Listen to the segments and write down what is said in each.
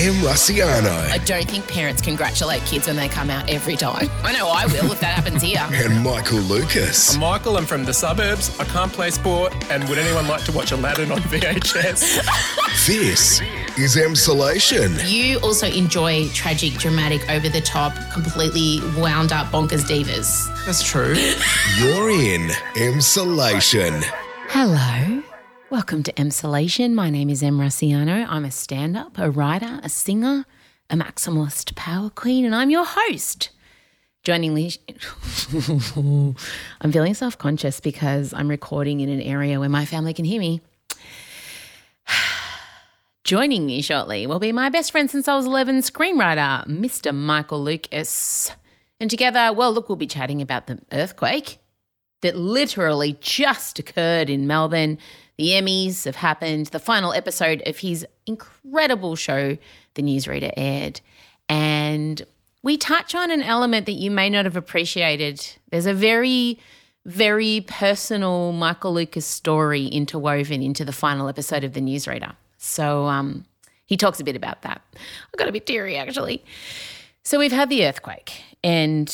Em Rusciano, I don't think parents congratulate kids when they come out every time. I know I will if that happens here. and Michael Lucas. I'm Michael, I'm from the suburbs. I can't play sport. And would anyone like to watch Aladdin on VHS? This is Emsolation. You also enjoy tragic, dramatic, over the top, completely wound up bonkers divas. That's true. You're in Emsolation. Hello. Welcome to Emsolation. My name is Em Rusciano. I'm a stand up, a writer, a singer, a maximalist power queen, and I'm your host. Joining me, I'm feeling self conscious because I'm recording in an area where my family can hear me. Joining me shortly will be my best friend since I was 11, screenwriter, Mr. Michael Lucas. And together, well, look, we'll be chatting about the earthquake that literally just occurred in Melbourne. The Emmys have happened. The final episode of his incredible show, The Newsreader, aired. And we touch on an element that you may not have appreciated. There's a very, very personal Michael Lucas story interwoven into the final episode of The Newsreader. So um, he talks a bit about that. I got a bit teary actually. So we've had the earthquake, and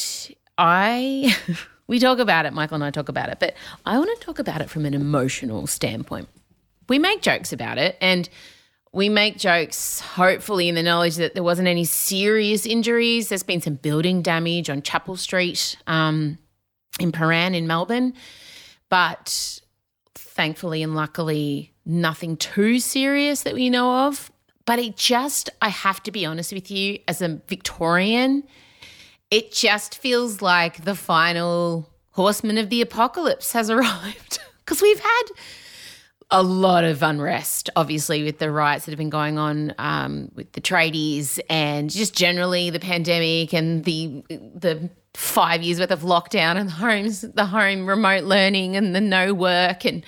I. We talk about it, Michael and I talk about it, but I want to talk about it from an emotional standpoint. We make jokes about it and we make jokes hopefully in the knowledge that there wasn't any serious injuries. There's been some building damage on Chapel Street um, in Prahran in Melbourne, but thankfully and luckily, nothing too serious that we know of. But it just, I have to be honest with you, as a Victorian, it just feels like the final horseman of the apocalypse has arrived because we've had a lot of unrest, obviously, with the riots that have been going on um, with the tradies and just generally the pandemic and the the five years worth of lockdown and the homes, the home remote learning and the no work and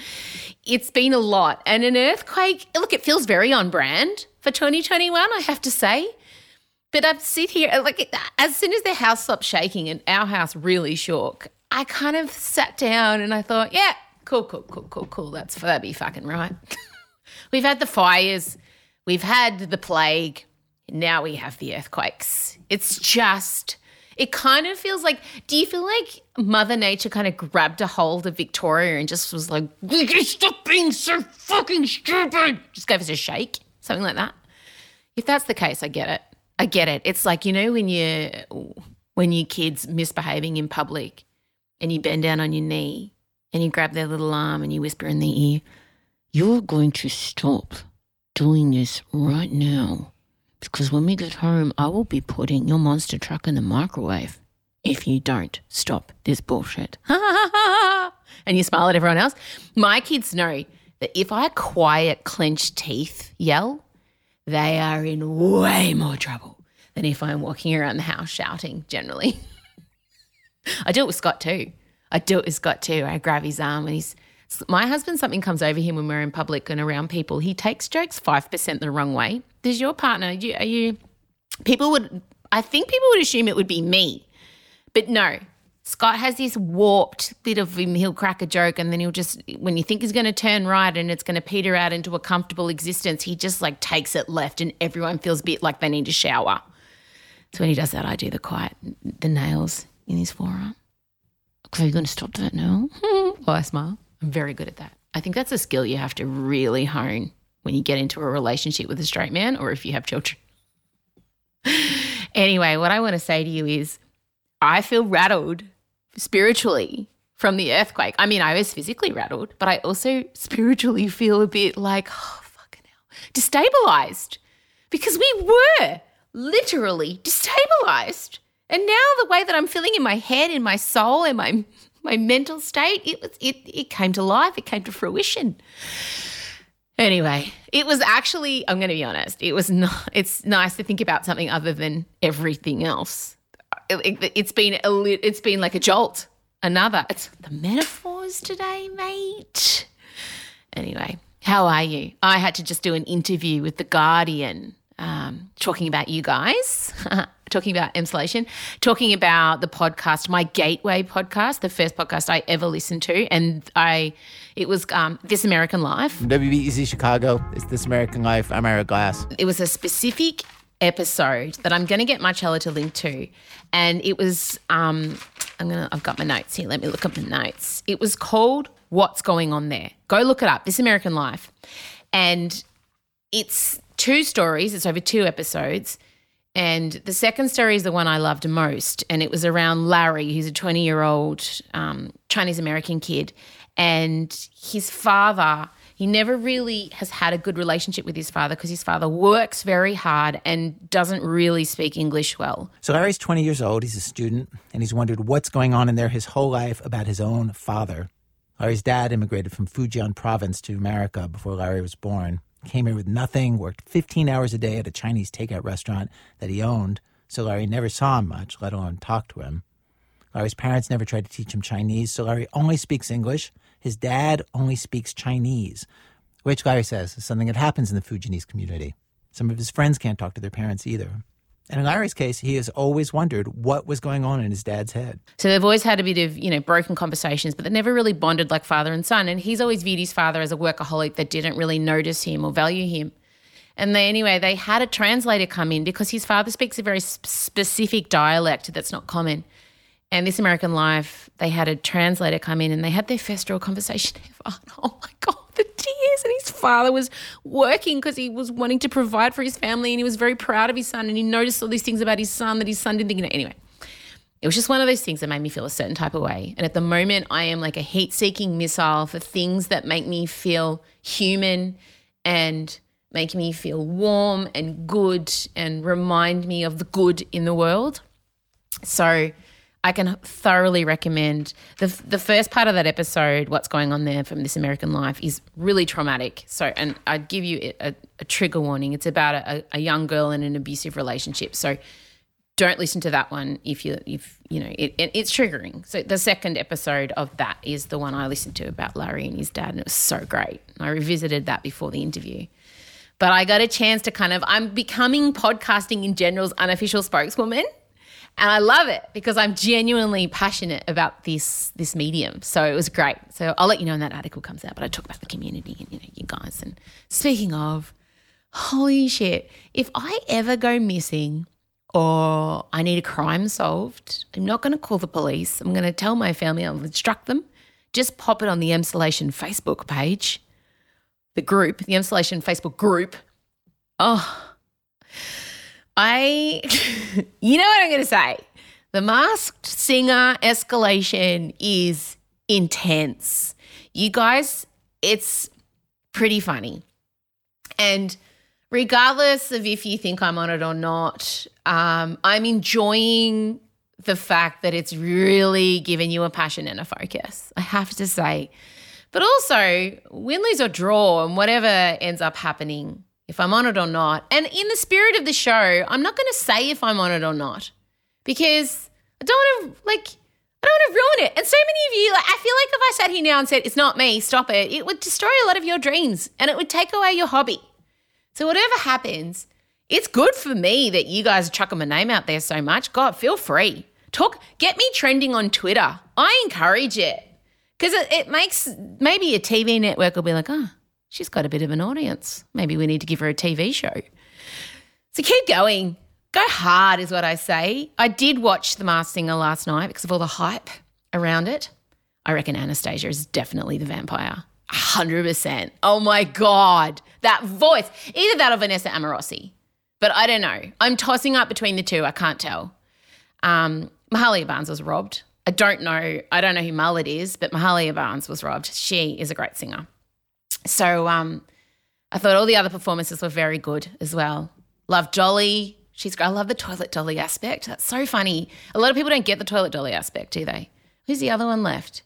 it's been a lot. And an earthquake, look, it feels very on brand for 2021, I have to say. But I'd sit here, uh, like, as soon as the house stopped shaking and our house really shook, I kind of sat down and I thought, yeah, cool, cool, cool, cool, cool. That's that'd be fucking right. we've had the fires, we've had the plague, now we have the earthquakes. It's just, it kind of feels like, do you feel like Mother Nature kind of grabbed a hold of Victoria and just was like, stop being so fucking stupid? Just gave us a shake, something like that. If that's the case, I get it. I get it. It's like you know when you when your kids misbehaving in public, and you bend down on your knee and you grab their little arm and you whisper in their ear, "You're going to stop doing this right now, because when we get home, I will be putting your monster truck in the microwave if you don't stop this bullshit." and you smile at everyone else. My kids know that if I quiet clenched teeth yell, they are in way more trouble than if I'm walking around the house shouting generally. I do it with Scott too. I do it with Scott too. I grab his arm and he's my husband something comes over him when we're in public and around people. He takes jokes 5% the wrong way. Does your partner you, are you people would I think people would assume it would be me. But no, Scott has this warped bit of him. He'll crack a joke and then he'll just, when you think he's going to turn right and it's going to peter out into a comfortable existence, he just like takes it left and everyone feels a bit like they need a shower. So when he does that, I do the quiet, the nails in his forearm. So you're going to stop that now? well, I smile. I'm very good at that. I think that's a skill you have to really hone when you get into a relationship with a straight man or if you have children. anyway, what I want to say to you is I feel rattled spiritually from the earthquake. I mean, I was physically rattled, but I also spiritually feel a bit like, oh, fucking hell, destabilized because we were literally destabilized. And now the way that I'm feeling in my head, in my soul, in my my mental state, it was it it came to life, it came to fruition. Anyway, it was actually, I'm going to be honest, it was not, it's nice to think about something other than everything else it, has been a it's been like a jolt. Another. It's the metaphors today, mate. Anyway, how are you? I had to just do an interview with the Guardian, um, talking about you guys. talking about Emsolation, talking about the podcast, my gateway podcast, the first podcast I ever listened to, and I, it was um, This American Life. WBEZ Chicago. It's This American Life. I'm Ira Glass. It was a specific episode that I'm going to get Marcella to link to, and it was um, I'm gonna I've got my notes here. Let me look up the notes. It was called "What's Going On There." Go look it up. This American Life, and it's two stories. It's over two episodes. And the second story is the one I loved most. And it was around Larry, who's a 20 year old um, Chinese American kid. And his father, he never really has had a good relationship with his father because his father works very hard and doesn't really speak English well. So Larry's 20 years old, he's a student, and he's wondered what's going on in there his whole life about his own father. Larry's dad immigrated from Fujian province to America before Larry was born. Came here with nothing, worked 15 hours a day at a Chinese takeout restaurant that he owned, so Larry never saw him much, let alone talk to him. Larry's parents never tried to teach him Chinese, so Larry only speaks English. His dad only speaks Chinese, which Larry says is something that happens in the Fujianese community. Some of his friends can't talk to their parents either. And in Larry's case, he has always wondered what was going on in his dad's head. So they've always had a bit of, you know, broken conversations, but they never really bonded like father and son. And he's always viewed his father as a workaholic that didn't really notice him or value him. And they, anyway, they had a translator come in because his father speaks a very sp- specific dialect that's not common. And this American Life, they had a translator come in and they had their first real conversation ever. Oh my God, the tears. And his father was working because he was wanting to provide for his family and he was very proud of his son. And he noticed all these things about his son that his son didn't think, you know, anyway. It was just one of those things that made me feel a certain type of way. And at the moment, I am like a heat seeking missile for things that make me feel human and make me feel warm and good and remind me of the good in the world. So, I can thoroughly recommend the the first part of that episode. What's going on there from this American life is really traumatic. So, and I'd give you a, a trigger warning. It's about a, a, young girl in an abusive relationship. So, don't listen to that one if you if you know it, it, it's triggering. So, the second episode of that is the one I listened to about Larry and his dad, and it was so great. I revisited that before the interview. But I got a chance to kind of, I'm becoming podcasting in general's unofficial spokeswoman and I love it because I'm genuinely passionate about this this medium. So it was great. So I'll let you know when that article comes out. But I talk about the community and you know you guys. And speaking of, holy shit! If I ever go missing or I need a crime solved, I'm not going to call the police. I'm going to tell my family. I'll instruct them. Just pop it on the Emsolation Facebook page, the group, the Emsolation Facebook group. Oh I, you know what I'm going to say? The masked singer escalation is intense. You guys, it's pretty funny. And regardless of if you think I'm on it or not, um, I'm enjoying the fact that it's really given you a passion and a focus. I have to say. But also, win, lose, or draw, and whatever ends up happening, if I'm on it or not. And in the spirit of the show, I'm not going to say if I'm on it or not because I don't want to, like, I don't want to ruin it. And so many of you, like, I feel like if I sat here now and said, it's not me, stop it, it would destroy a lot of your dreams and it would take away your hobby. So, whatever happens, it's good for me that you guys are chucking my name out there so much. God, feel free. Talk, get me trending on Twitter. I encourage it because it, it makes maybe a TV network will be like, oh, she's got a bit of an audience. Maybe we need to give her a TV show. So keep going. Go hard, is what I say. I did watch The Masked Singer last night because of all the hype around it. I reckon Anastasia is definitely the vampire. 100%. Oh my God. That voice. Either that or Vanessa Amorosi. But I don't know. I'm tossing up between the two. I can't tell. Um, Mahalia Barnes was robbed. I don't know. I don't know who Mullet is, but Mahalia Barnes was robbed. She is a great singer. So um, I thought all the other performances were very good as well. Love Dolly. She's I love the toilet dolly aspect. That's so funny. A lot of people don't get the toilet dolly aspect, do they? Who's the other one left?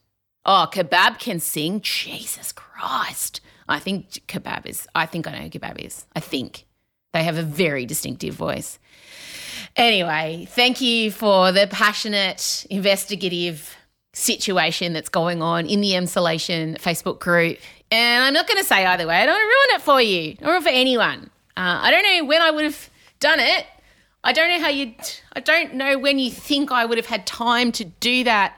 Oh, Kebab can sing. Jesus Christ. I think Kebab is, I think I know who Kebab is. I think. They have a very distinctive voice. Anyway, thank you for the passionate, investigative situation that's going on in the Emsolation Facebook group. And I'm not going to say either way. I don't want to ruin it for you or for anyone. Uh, I don't know when I would have done it. I don't know how you. I don't know when you think I would have had time to do that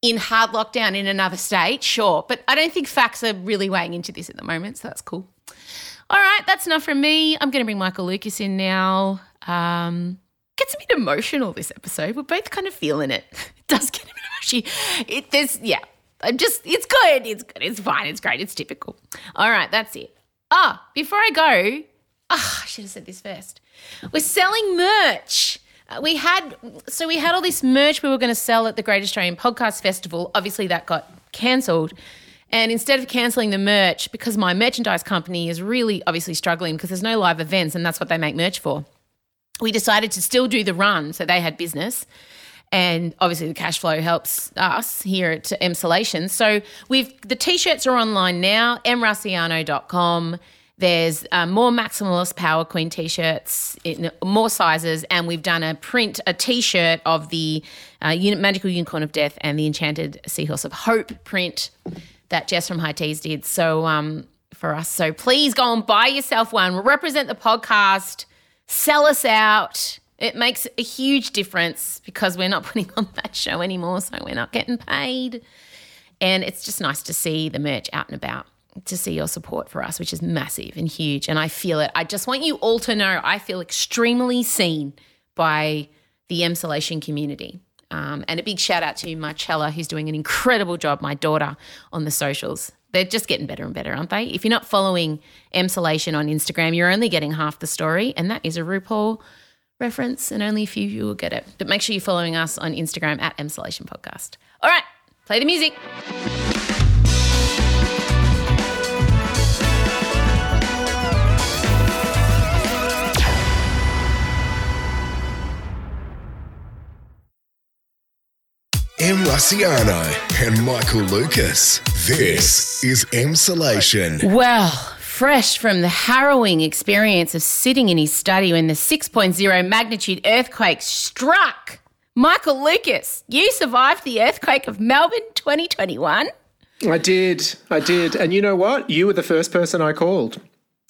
in hard lockdown in another state. Sure, but I don't think facts are really weighing into this at the moment, so that's cool. All right, that's enough from me. I'm going to bring Michael Lucas in now. Um, gets a bit emotional this episode. We're both kind of feeling it. It does get a bit emotional. It, there's, yeah, I'm just, it's good. It's good. It's fine. It's great. It's typical. All right, that's it. Ah, before I go, ah, I should have said this first. We're selling merch. Uh, we had so we had all this merch we were going to sell at the Great Australian Podcast Festival. Obviously, that got cancelled. And instead of cancelling the merch, because my merchandise company is really obviously struggling because there's no live events and that's what they make merch for, we decided to still do the run. So they had business. And obviously, the cash flow helps us here at Emsolation. So we've the t-shirts are online now. emrusciano.com. There's uh, more Maximalist Power Queen t-shirts in more sizes, and we've done a print, a t-shirt of the uh, Magical Unicorn of Death and the Enchanted Seahorse of Hope print that Jess from High Teas did. So um, for us, so please go and buy yourself one. Represent the podcast, sell us out. It makes a huge difference because we're not putting on that show anymore, so we're not getting paid. And it's just nice to see the merch out and about, to see your support for us, which is massive and huge. And I feel it. I just want you all to know I feel extremely seen by the Emsolation community. Um, and a big shout out to Marcella, who's doing an incredible job, my daughter, on the socials. They're just getting better and better, aren't they? If you're not following Emsolation on Instagram, you're only getting half the story, and that is a RuPaul reference, and only a few of you will get it. But make sure you're following us on Instagram at Emsolation Podcast. All right, play the music. Em Rusciano and Michael Lucas. This is Emsolation. Well, fresh from the harrowing experience of sitting in his study when the 6.0 magnitude earthquake struck, Michael Lucas, you survived the earthquake of Melbourne 2021. I did. I did. And you know what? You were the first person I called.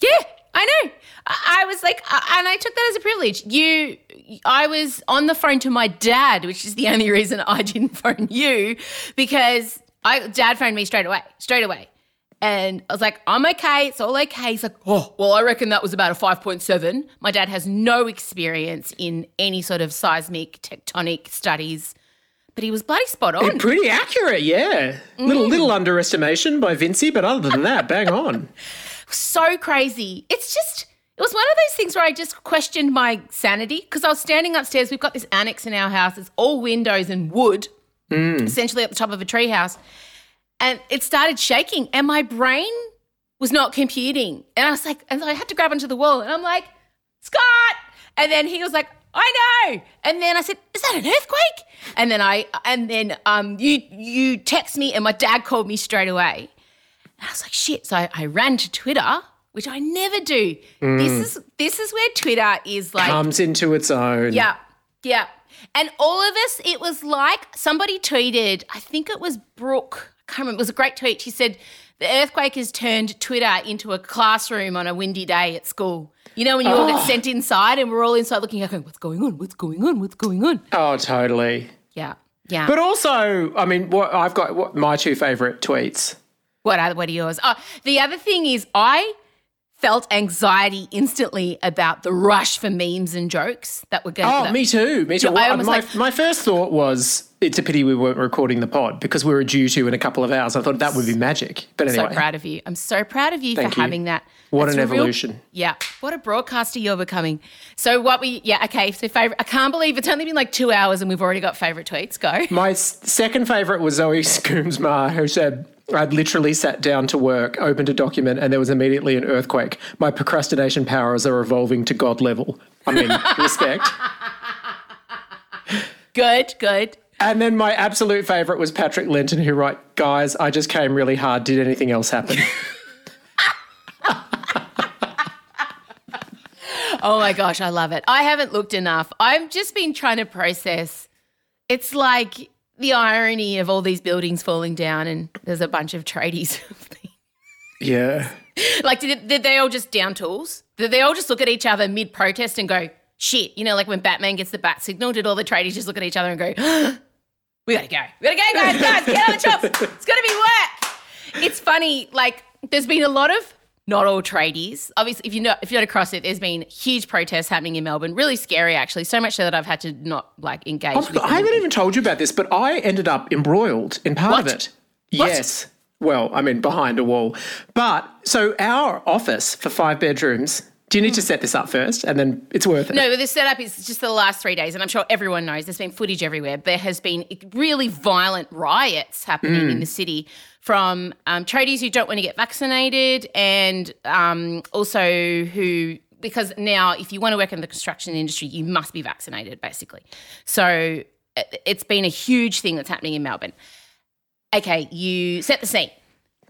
Yeah, I know. I was like, uh, and I took that as a privilege. You, I was on the phone to my dad, which is the only reason I didn't phone you, because I dad phoned me straight away, straight away, and I was like, I'm okay, it's all okay. He's like, oh, well, I reckon that was about a five point seven. My dad has no experience in any sort of seismic tectonic studies, but he was bloody spot on. Eh, pretty accurate, yeah. Little mm. little underestimation by Vincy, but other than that, bang on. so crazy. It's just, it was one of those things where I just questioned my sanity because I was standing upstairs. We've got this annex in our house, it's all windows and wood, mm. essentially at the top of a treehouse. And it started shaking, and my brain was not computing. And I was like, and so I had to grab onto the wall, and I'm like, Scott. And then he was like, I know. And then I said, "Is that an earthquake?" And then I, and then um, you you text me, and my dad called me straight away. And I was like, shit. So I, I ran to Twitter, which I never do. This is this is where Twitter is like Comes into its own. Yeah. Yeah. And all of us, it was like somebody tweeted, I think it was Brooke, can't remember, it was a great tweet. She said, the earthquake has turned Twitter into a classroom on a windy day at school. You know, when you all get oh. sent inside and we're all inside looking at going, what's going on? What's going on? What's going on? Oh, totally. Yeah. Yeah. But also, I mean, what I've got what, my two favorite tweets. What are what are yours? Oh, the other thing is I felt anxiety instantly about the rush for memes and jokes that were going. Oh, me too. Me too. Well, my, like- my first thought was it's a pity we weren't recording the pod because we were due to in a couple of hours. I thought that would be magic. But anyway, I'm So proud of you. I'm so proud of you Thank for you. having that. What That's an a real- evolution. yeah. What a broadcaster you're becoming. So what we yeah, okay. So favorite I can't believe it's only been like two hours and we've already got favorite tweets. Go. My second favourite was Zoe Scoomsma, who said, I'd literally sat down to work, opened a document, and there was immediately an earthquake. My procrastination powers are evolving to God level. I mean, respect. Good, good. And then my absolute favourite was Patrick Lenton, who wrote, Guys, I just came really hard. Did anything else happen? Oh my gosh, I love it. I haven't looked enough. I've just been trying to process. It's like the irony of all these buildings falling down and there's a bunch of tradies. yeah. like, did, did they all just down tools? Did they all just look at each other mid protest and go, shit? You know, like when Batman gets the bat signal, did all the tradies just look at each other and go, we gotta go. We gotta go, guys, guys, get on the chops. It's gonna be work. It's funny, like, there's been a lot of not all tradies. Obviously, if you know if you're not across it, there's been huge protests happening in Melbourne. Really scary, actually. So much so that I've had to not like engage. I've- with I haven't even told you about this, but I ended up embroiled in part of it. What? Yes. Well, I mean, behind a wall. But so our office for five bedrooms. Do you need to set this up first, and then it's worth it? No, but the setup is just the last three days, and I'm sure everyone knows there's been footage everywhere. There has been really violent riots happening Mm. in the city from um, tradies who don't want to get vaccinated, and um, also who because now if you want to work in the construction industry, you must be vaccinated, basically. So it- it's been a huge thing that's happening in Melbourne. Okay, you set the scene.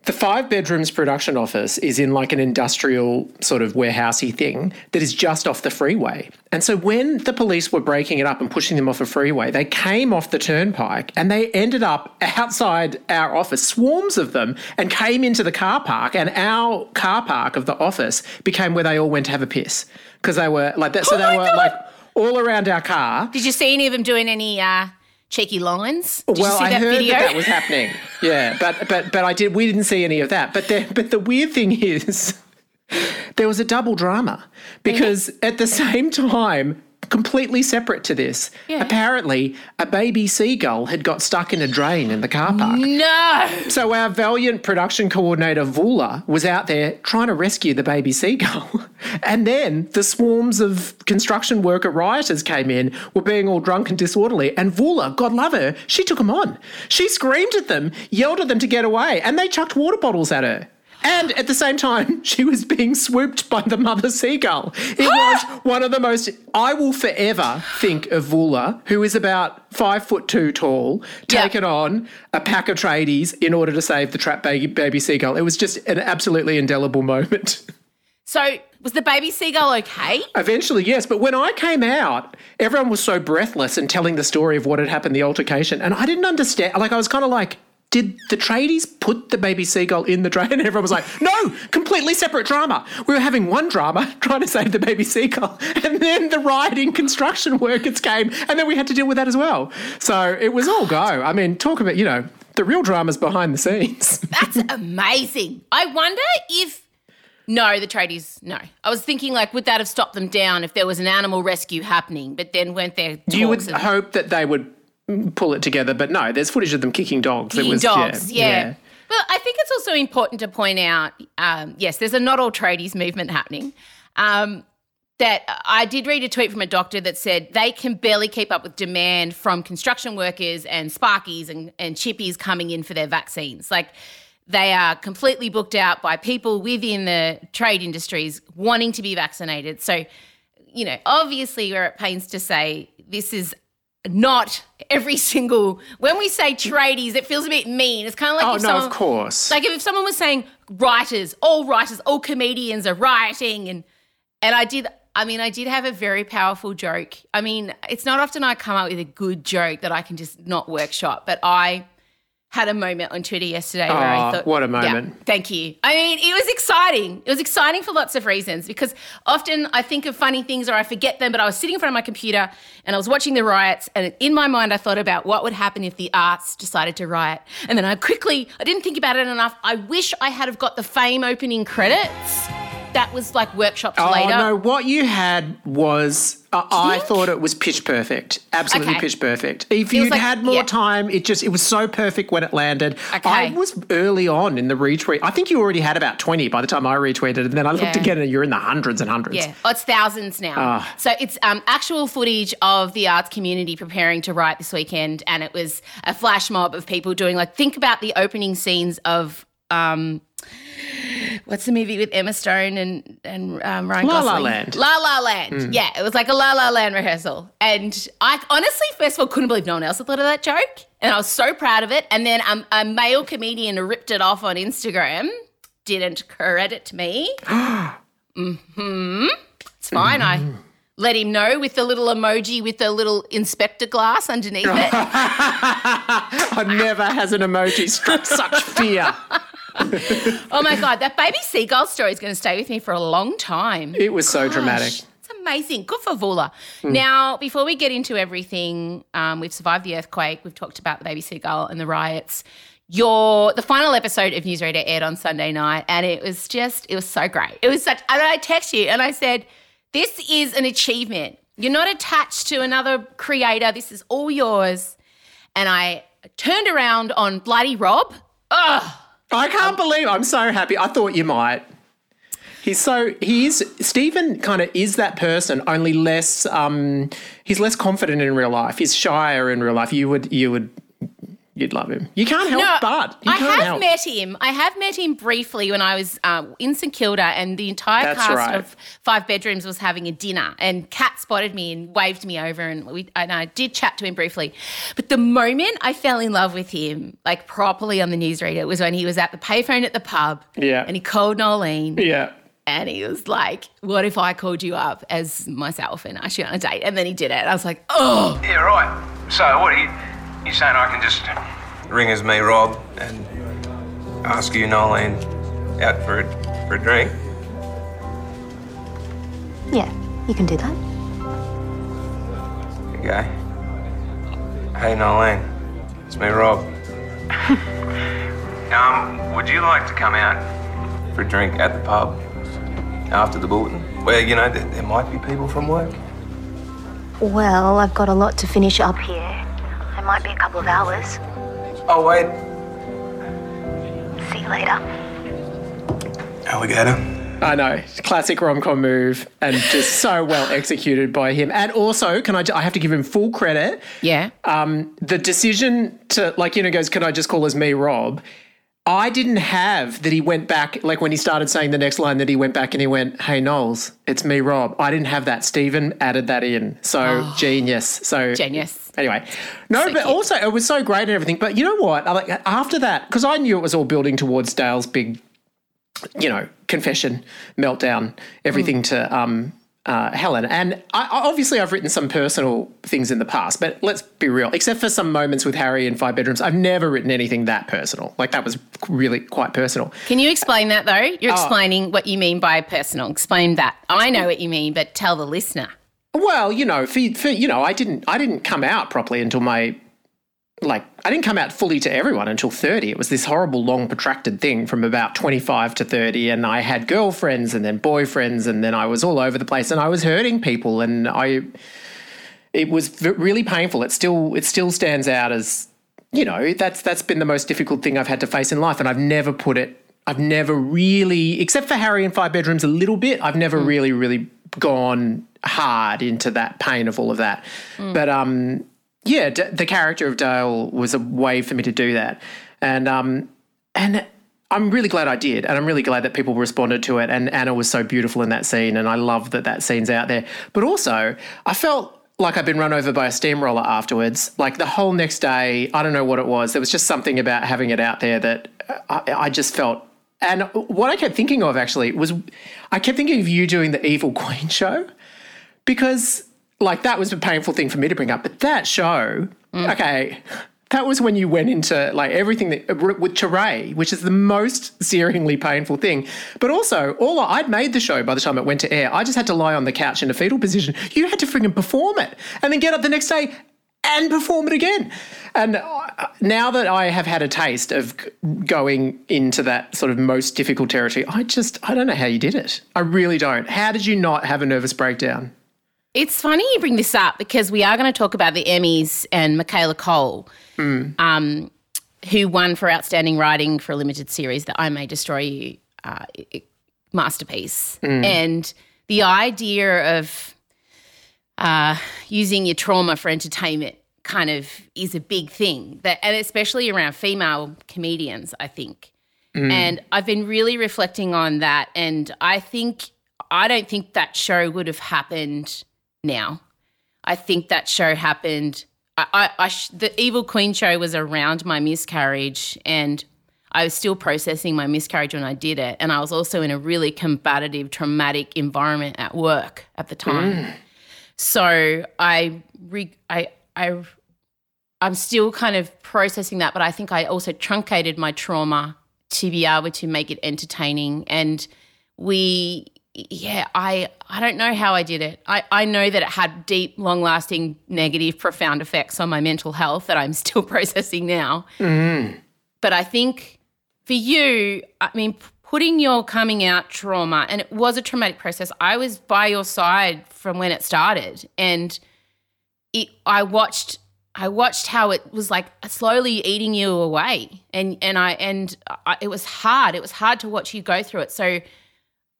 The five bedrooms production office is in like an industrial sort of warehousey thing that is just off the freeway. And so when the police were breaking it up and pushing them off a freeway, they came off the turnpike and they ended up outside our office, swarms of them, and came into the car park. And our car park of the office became where they all went to have a piss because they were like that. So Oh they were God. like all around our car. Did you see any of them doing any uh, cheeky lines? Did well, you see I that heard video? that that was happening. Yeah, but but but I did. We didn't see any of that. But the but the weird thing is, there was a double drama because at the same time. Completely separate to this. Yeah. Apparently, a baby seagull had got stuck in a drain in the car park. no. So our valiant production coordinator Vula was out there trying to rescue the baby seagull. And then the swarms of construction worker rioters came in, were being all drunk and disorderly. And Vula, God love her, she took them on. She screamed at them, yelled at them to get away, and they chucked water bottles at her. And at the same time, she was being swooped by the mother seagull. It was one of the most. I will forever think of Vula, who is about five foot two tall, Yeah. taken on a pack of tradies in order to save the trapped baby, baby seagull. It was just an absolutely indelible moment. So was the baby seagull okay? Eventually, yes, but when I came out, everyone was so breathless and telling the story of what had happened, the altercation, and I didn't understand. Like, I was kind of like, did the tradies put the baby seagull in the drain? And everyone was like, no, completely separate drama. We were having one drama trying to save the baby seagull, and then the rioting construction workers came, and then we had to deal with that as well. So it was all go. I mean, talk about, you know, the real dramas behind the scenes. That's amazing. I wonder if. No, the tradies, no. I was thinking, like, would that have stopped them down if there was an animal rescue happening? But then weren't there You would of hope that they would pull it together, but no, there's footage of them kicking dogs. It kicking was, dogs? yeah, Yeah. Well, I think it's also important to point out um, yes, there's a not all tradies movement happening. Um, that I did read a tweet from a doctor that said they can barely keep up with demand from construction workers and Sparkies and, and Chippies coming in for their vaccines. Like they are completely booked out by people within the trade industries wanting to be vaccinated. So, you know, obviously we're at pains to say this is not every single when we say tradies, it feels a bit mean. It's kind of like Oh if no, someone, of course. like if someone was saying writers, all writers, all comedians are rioting and and I did I mean I did have a very powerful joke. I mean, it's not often I come up with a good joke that I can just not workshop, but I had a moment on Twitter yesterday where I Oh, thought what a Yeah, moment. thank you. I mean, it was exciting. It was exciting for lots of reasons because often I think of funny things or I forget them, but I was sitting in front of my computer and I was watching the riots and in my mind I thought about what would happen if the arts decided to riot. And then I quickly I didn't think about it enough. I wish I had have got the fame opening credits. That was like workshops Oh later. no, what you had was uh, I thought it was pitch perfect. Absolutely Okay. pitch perfect. If you'd like- had more yeah. time, it just it was so perfect when it landed. Okay. I was early on in the retweet. I think you already had about 20 by the time I retweeted and then I looked Yeah. again and you're in the hundreds and hundreds. Yeah, oh, it's thousands now. Ah. So it's um, actual footage of the arts community preparing to write this weekend, and it was a flash mob of people doing like think about the opening scenes of um, what's the movie with Emma Stone and and um, Ryan La La Gosling? Land. La La Land. Yeah, it was like a La La Land rehearsal, and I honestly, first of all, couldn't believe no one else had thought of that joke, and I was so proud of it. And then um, a male comedian ripped it off on Instagram. Didn't credit me. hmm It's fine. I let him know with the little emoji with the little inspector glass underneath it. I never has an emoji struck such fear. oh my God, that baby seagull story is going to stay with me for a long time. It was so dramatic. It's amazing. Good for Vula. Now, before we get into everything, um, we've survived the earthquake. We've talked about the baby seagull and the riots. your the final episode of Newsreader aired on Sunday night, and it was just it was so great. It was such. And I text you and I said, "This is an achievement. You're not attached to another creator. This is all yours." And I turned around on bloody Rob. Ugh. I can't believe I'm so happy. I thought you might. He's so he's Stephen kind of is that person, only less um he's less confident in real life. He's shyer in real life. You would you would you'd love him. You can't help No, but you I have help. met him. I have met him briefly when I was uh, in St Kilda, and the entire That's cast right. of Five Bedrooms was having a dinner, and Kat spotted me and waved me over, and we and I did chat to him briefly. But the moment I fell in love with him, like properly on the newsreader, was when he was at the payphone at the pub, Yeah. and he called Noelene, yeah. and he was like, "What if I called you up as myself and asked you on a date?" And then he did it. I was like, "Oh, Yeah, right. So, what are you, you saying I can just ring as me, Rob, and ask you, Noelene, out for a, for a drink? Yeah, you can do that. Okay. Hey, Noelene, it's me, Rob. um, would you like to come out for a drink at the pub after the bulletin? Where, you know, there, there might be people from work. Well, I've got a lot to finish up here. There might be a couple of hours. Oh, wait. See you later. Alligator. I know, classic rom com move, and just so well executed by him. And also, can I? I have to give him full credit. yeah." Um, the decision to like you know goes, can I just call as me Rob? I didn't have that he went back like when he started saying the next line that he went back and he went, "Hey Knowles, it's me Rob." I didn't have that. Stephen added that in, so genius. So Genius. Anyway, no, So but cute. also it was so great and everything. But you know what? I like after that because I knew it was all building towards Dale's big you know, confession, meltdown, everything to um, uh, Helen. And I, I- obviously, I've written some personal things in the past, but let's be real. Except for some moments with Harry in Five Bedrooms, I've never written anything that personal. Like that was really quite personal. Can you explain that though? You're Oh. explaining what you mean by personal. Explain that. I know what you mean, but tell the listener. Well, you know, for, for you know, I didn't I didn't come out properly until my like I didn't come out fully to everyone until 30. It was this horrible long protracted thing from about 25 to 30 and I had girlfriends and then boyfriends and then I was all over the place and I was hurting people and I it was v- really painful. It still it still stands out as you know, that's that's been the most difficult thing I've had to face in life and I've never put it I've never really except for Harry and Five Bedrooms a little bit, I've never mm. really really gone hard into that pain of all of that. But um yeah, D- the character of Dale was a way for me to do that, and um, and I'm really glad I did, and I'm really glad that people responded to it. And Anna was so beautiful in that scene, and I love that that scene's out there. But also, I felt like I'd been run over by a steamroller afterwards. Like the whole next day, I don't know what it was. There was just something about having it out there that I, I just felt. And what I kept thinking of actually was, I kept thinking of you doing the Evil Queen show because like that was a painful thing for me to bring up. But that show, okay, that was when you went into like everything that with Teray, which is the most searingly painful thing. But also, all I'd made the show by the time it went to air. I just had to lie on the couch in a fetal position. You had to friggin' perform it and then get up the next day and perform it again. And uh, now that I have had a taste of going into that sort of most difficult territory, I just I don't know how you did it. I really don't. How did you not have a nervous breakdown? It's funny you bring this up because we are going to talk about the Emmys and Michaela Coel, um, who won for outstanding writing for a limited series that I May Destroy You uh, masterpiece. And the idea of uh, using your trauma for entertainment kind of is a big thing that, and especially around female comedians, I think. And I've been really reflecting on that, and I think I don't think that show would have happened now. I think that show happened. I, I, I sh- the Evil Queen show was around my miscarriage, and I was still processing my miscarriage when I did it. And I was also in a really combative, traumatic environment at work at the time. Mm. So I, re- I, I, I'm still kind of processing that, but I think I also truncated my trauma to be able to make it entertaining. And we, yeah, I, I don't know how I did it. I, I know that it had deep, long lasting, negative, profound effects on my mental health that I'm still processing now. Mm-hmm. but I think for you, I mean, putting your coming out trauma, and it was a traumatic process. I was by your side from when it started, and it, I watched. I watched how it was like slowly eating you away, and and I and I, it was hard. It was hard to watch you go through it. So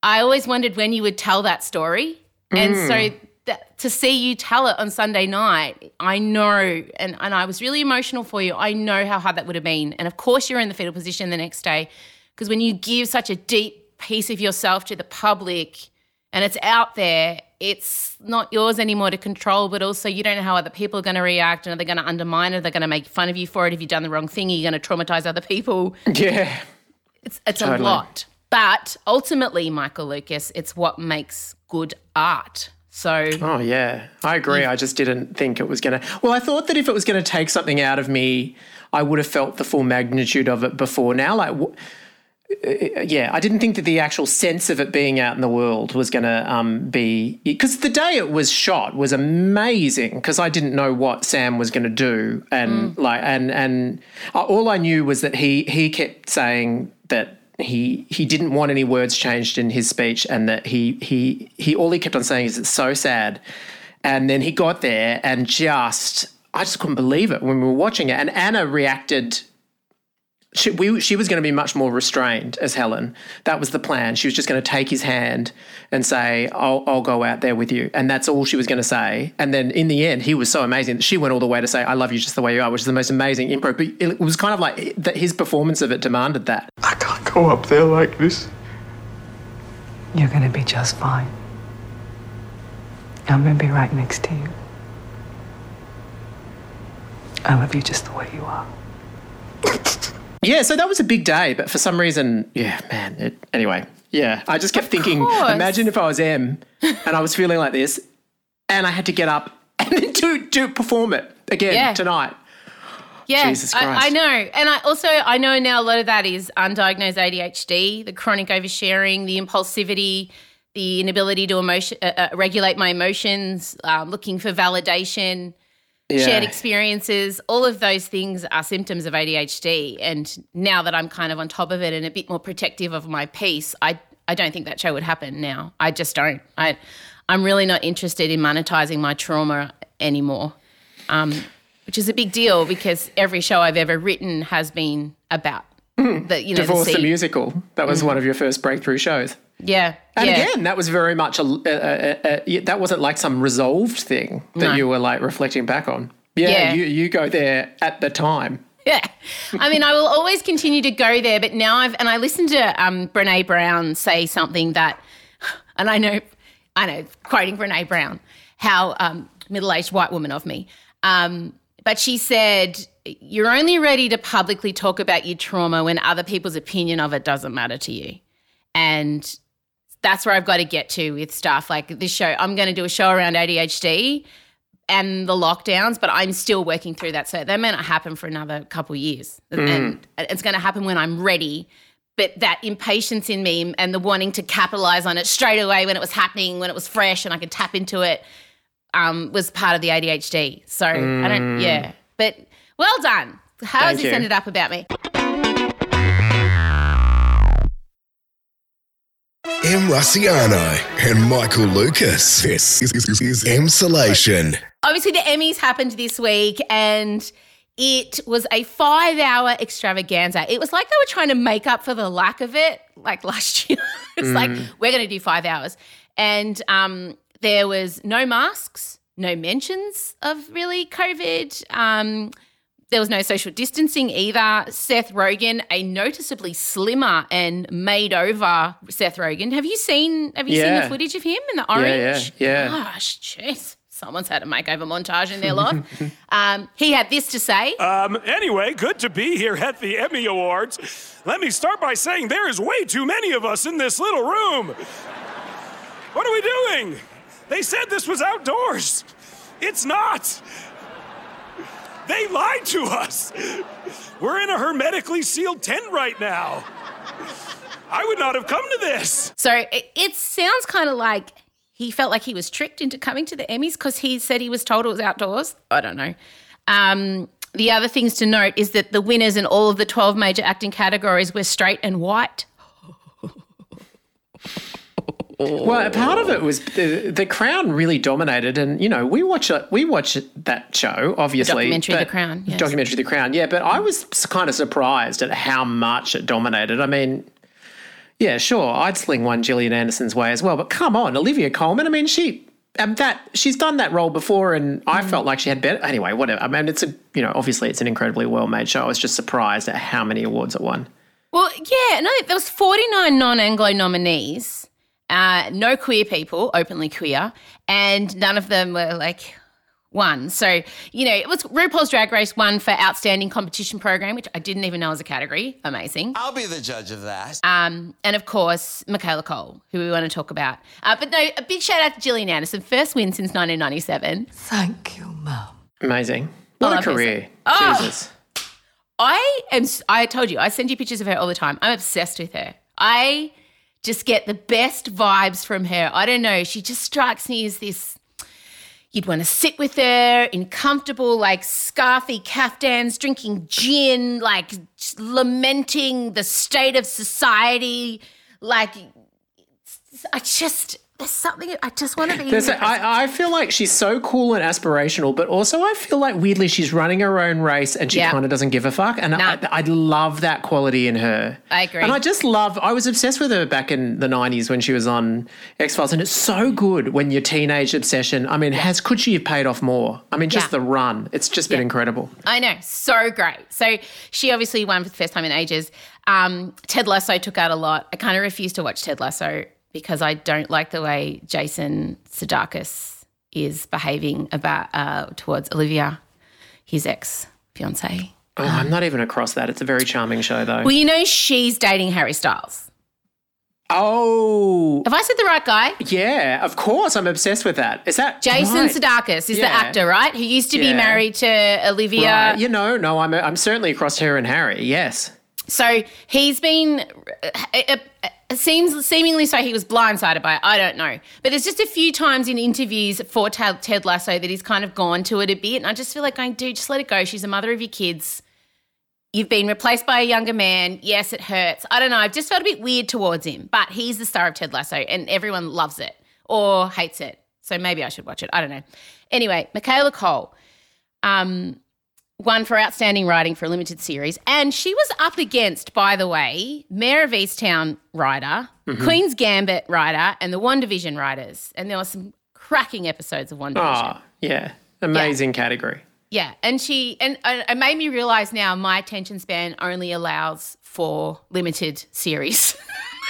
I always wondered when you would tell that story, and so mm. that, to see you tell it on Sunday night, I know, and and I was really emotional for you. I know how hard that would have been, and of course you're in the fetal position the next day, because when you give such a deep piece of yourself to the public, and it's out there, it's not yours anymore to control, but also you don't know how other people are going to react and are they going to undermine it? Are they going to make fun of you for it if you've done the wrong thing? Are you going to traumatize other people? Yeah. It's, it's a lot. But ultimately, Michael Lucas, it's what makes good art. So, Oh yeah, I agree. I just didn't think it was gonna. Well, I thought that if it was gonna take something out of me, I would have felt the full magnitude of it before now. Like, w- uh, yeah, I didn't think that the actual sense of it being out in the world was gonna um, be because the day it was shot was amazing because I didn't know what Sam was gonna do and like and and uh, all I knew was that he he kept saying that he he didn't want any words changed in his speech and that he he he all he kept on saying is it's so sad. And then he got there and just I just couldn't believe it when we were watching it. And Anna reacted she, we, she was going to be much more restrained as Helen. That was the plan. She was just going to take his hand and say, I'll, I'll go out there with you. And that's all she was going to say. And then in the end, he was so amazing that she went all the way to say, I love you just the way you are, which is the most amazing improv. But it was kind of like that his performance of it demanded that. I can't go up there like this. You're gonna be just fine. I'm gonna be right next to you. I love you just the way you are. Yeah, so that was a big day, but for some reason, yeah, man. It, anyway, yeah, I just kept thinking, course. imagine if I was M and I was feeling like this, and I had to get up and then do do perform it again Yeah. tonight. yeah, Jesus I, Christ. I know. And I also, I know now a lot of that is undiagnosed ADHD, the chronic oversharing, the impulsivity, the inability to emotion, uh, uh, regulate my emotions, um, looking for validation. Yeah. shared experiences, all of those things are symptoms of ADHD. And now that I'm kind of on top of it and a bit more protective of my peace, I I don't think that show would happen now. I just don't. I I'm really not interested in monetizing my trauma anymore. Um, which is a big deal because every show I've ever written has been about the you know Divorce the, the musical. That was one of your first breakthrough shows. Yeah. And yeah. again, that was very much a, a, a, a that wasn't like some resolved thing that No. you were like reflecting back on. Yeah, Yeah. you you go there at the time. Yeah. I mean, I will always continue to go there, but now I've, and I listened to um, Brene Brown say something that, and I know, I know, quoting Brene Brown, how um, middle aged white woman of me. Um, but she said, You're only ready to publicly talk about your trauma when other people's opinion of it doesn't matter to you. And that's where I've got to get to with stuff like this show. I'm going to do a show around ADHD and the lockdowns, but I'm still working through that. So that may not happen for another couple of years. And it's going to happen when I'm ready. But that impatience in me and the wanting to capitalize on it straight away when it was happening, when it was fresh and I could tap into it, um, was part of the ADHD. So I don't, yeah. But well done. How has Thank this you. ended up about me? Em Rusciano and Michael Lucas. This is, is, is Emsolation. obviously the Emmys happened this week and it was a five hour extravaganza. It was like they were trying to make up for the lack of it, like last year. it's like, we're going to do five hours. And um, there was no masks, no mentions of really COVID. Um, there was no social distancing either. Seth Rogen, a noticeably slimmer and made over Seth Rogen. Have you seen? Have you seen the footage of him in the yeah, orange? yeah. Gosh, jeez. Someone's had a makeover montage in their life. um, he had this to say. Um, anyway, good to be here at the Emmy Awards. Let me start by saying there is way too many of us in this little room. What are we doing? They said this was outdoors. It's not. They lied to us. We're in a hermetically sealed tent right now. I would not have come to this. So it, it sounds kind of like he felt like he was tricked into coming to the Emmys because he said he was told it was outdoors. I don't know. Um, the other things to note is that the winners in all of the 12 major acting categories were straight and white. Well, part of it was the, the Crown really dominated, and you know we watch it. We watch that show, obviously. Documentary The Crown, yes. Documentary The Crown, yeah. But I was kind of surprised at how much it dominated. I mean, yeah, sure, I'd sling one Gillian Anderson's way as well. But come on, Olivia Colman. I mean, she um, that she's done that role before, and I Mm. felt like she had better. Anyway, whatever. I mean, it's a you know obviously it's an incredibly well made show. I was just surprised at how many awards it won. Well, yeah, no, there was 49 non-Anglo nominees, uh, no queer people, openly queer, and none of them were like won. So, you know, it was RuPaul's Drag Race won for Outstanding Competition Program, which I didn't even know was a category. Amazing. I'll be the judge of that. Um, and of course, Michaela Coel, who we want to talk about. Uh, but no, a big shout out to Gillian Anderson, first win since 1997. Thank you, Mum. Amazing. What Oh, a career. Oh. Jesus. I am. I told you, I send you pictures of her all the time. I'm obsessed with her. I just get the best vibes from her. I don't know. She just strikes me as this. You'd want to sit with her in comfortable, like scarfy caftans, drinking gin, like lamenting the state of society. Like, I just there's something. I just want to be. There's a, I, I feel like she's so cool and aspirational, but also I feel like weirdly she's running her own race and she Yeah. kind of doesn't give a fuck. And I, I love that quality in her. I agree. And I just love, I was obsessed with her back in the 90s when she was on X Files. And it's so good when your teenage obsession, I mean, has could she have paid off more? I mean, just Yeah. the run. It's just been incredible. I know, so great. So she obviously won for the first time in ages. Um, Ted Lasso took out a lot. I kind of refuse to watch Ted Lasso because I don't like the way Jason Sudeikis is behaving about uh, towards Olivia, his ex fiance. Oh, I'm not even across that. It's a very charming show, though. Well, you know she's dating Harry Styles. oh, Have I said the right guy? yeah, of course. I'm obsessed with that. Is that Jason right? Sudeikis is the actor, right? Who used to be married to Olivia. Right. You know, no, I'm, I'm certainly across her and Harry. Yes. So he's been. It, seems seemingly so he was blindsided by it. I don't know, but there's just a few times in interviews for Ted, Lasso that he's kind of gone to it a bit, and I just feel like going, dude, just let it go. She's the mother of your kids. You've been replaced by a younger man. Yes, it hurts. I don't know. I've just felt a bit weird towards him, but he's the star of Ted Lasso, and everyone loves it or hates it. So maybe I should watch it. I don't know. Anyway, Michaela Coel. Um, won for outstanding writing for a limited series. And she was up against, by the way, Mare of Easttown writer, Mhm. Queen's Gambit writer, and the WandaVision writers. And there were some cracking episodes of WandaVision. Oh, yeah. Amazing category. Yeah, and she and uh, it made me realize now my attention span only allows for limited series.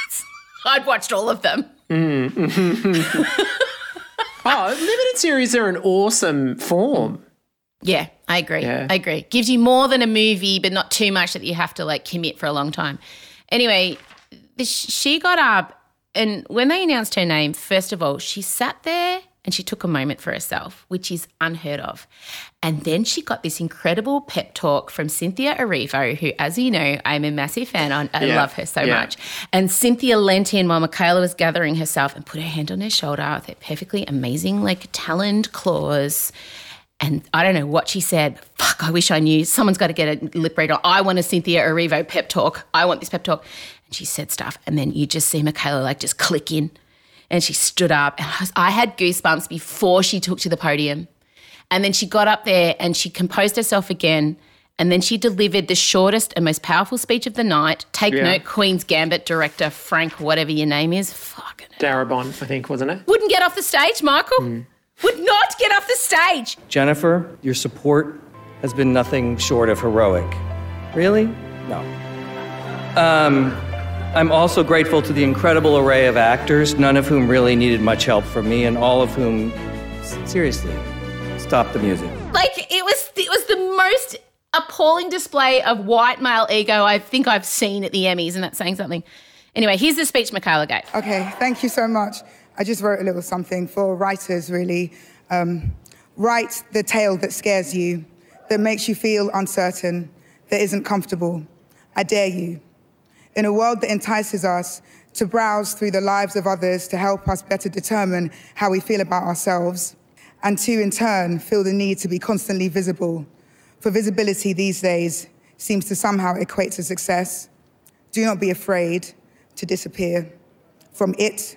I'd watched all of them. Mm. oh, limited series are an awesome form. Yeah, I agree. Yeah. I agree. Gives you more than a movie, but not too much that you have to like commit for a long time. Anyway, she got up, and when they announced her name, first of all, she sat there and she took a moment for herself, which is unheard of. And then she got this incredible pep talk from Cynthia Erivo, who, as you know, I'm a massive fan on. I Yeah. love her so Yeah. much. And Cynthia leant in while Michaela was gathering herself and put her hand on her shoulder with her perfectly amazing, like taloned claws. And I don't know what she said. Fuck, I wish I knew. Someone's got to get a lip reader. I want a Cynthia Erivo pep talk. I want this pep talk. And she said stuff. And then you just see Michaela like just click in. And she stood up. And I, was, I had goosebumps before she took to the podium. And then she got up there and she composed herself again. And then she delivered the shortest and most powerful speech of the night. Take Yeah. note, Queen's Gambit director Frank, whatever your name is, fuck, Darabont, I think, wasn't it? wouldn't get off the stage, Michael. Mm. Would not get off the stage. Jennifer, your support has been nothing short of heroic. Really? No. Um, I'm also grateful to the incredible array of actors, none of whom really needed much help from me, and all of whom, seriously, stop the music. Like it was, it was the most appalling display of white male ego I think I've seen at the Emmys, and that's saying something. Anyway, here's the speech Michaela gave. Okay, thank you so much. I just wrote a little something for writers, really. Um, write the tale that scares you, that makes you feel uncertain, that isn't comfortable. I dare you. In a world that entices us to browse through the lives of others to help us better determine how we feel about ourselves, and to, in turn, feel the need to be constantly visible. For visibility these days seems to somehow equate to success. Do not be afraid to disappear from it,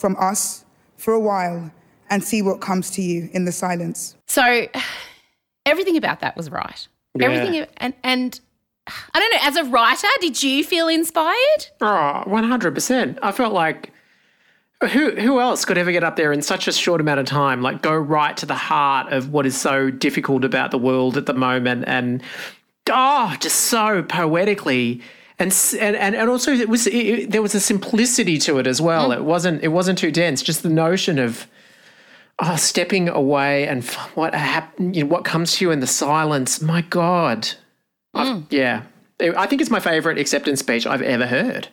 from us, for a while, and see what comes to you in the silence. So everything about that was right. Yeah. Everything and and I don't know, as a writer, did you feel inspired? Oh, 100%. I felt like who who else could ever get up there in such a short amount of time like go right to the heart of what is so difficult about the world at the moment and oh just so poetically and and and, also it was it, there was a simplicity to it as well. Mm. It wasn't it wasn't too dense. Just the notion of oh, stepping away and what hap- you know, what comes to you in the silence. My god. I've- mm. yeah. I think it's my favorite acceptance speech i've ever heard.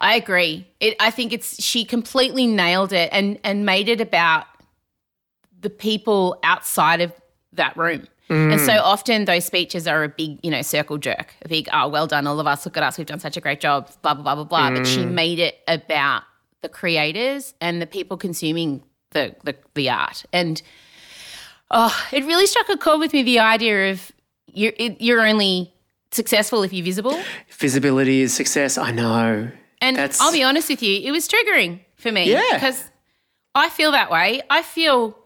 I agree. It, I think it's she completely nailed it and and made it about the people outside of that room. And so mm. often those speeches are a big, you know, circle jerk, a big, oh, well done, all of us, look at us, we've done such a great job, blah, blah, blah, blah, blah. But she mm. made it about the creators and the people consuming the, the, the art. And oh, it really struck a chord with me the idea of you're, it, you're only successful if you're visible. Visibility is success. I know. And That's- I'll be honest with you, it was triggering for me. Yeah. Because I feel that way. I feel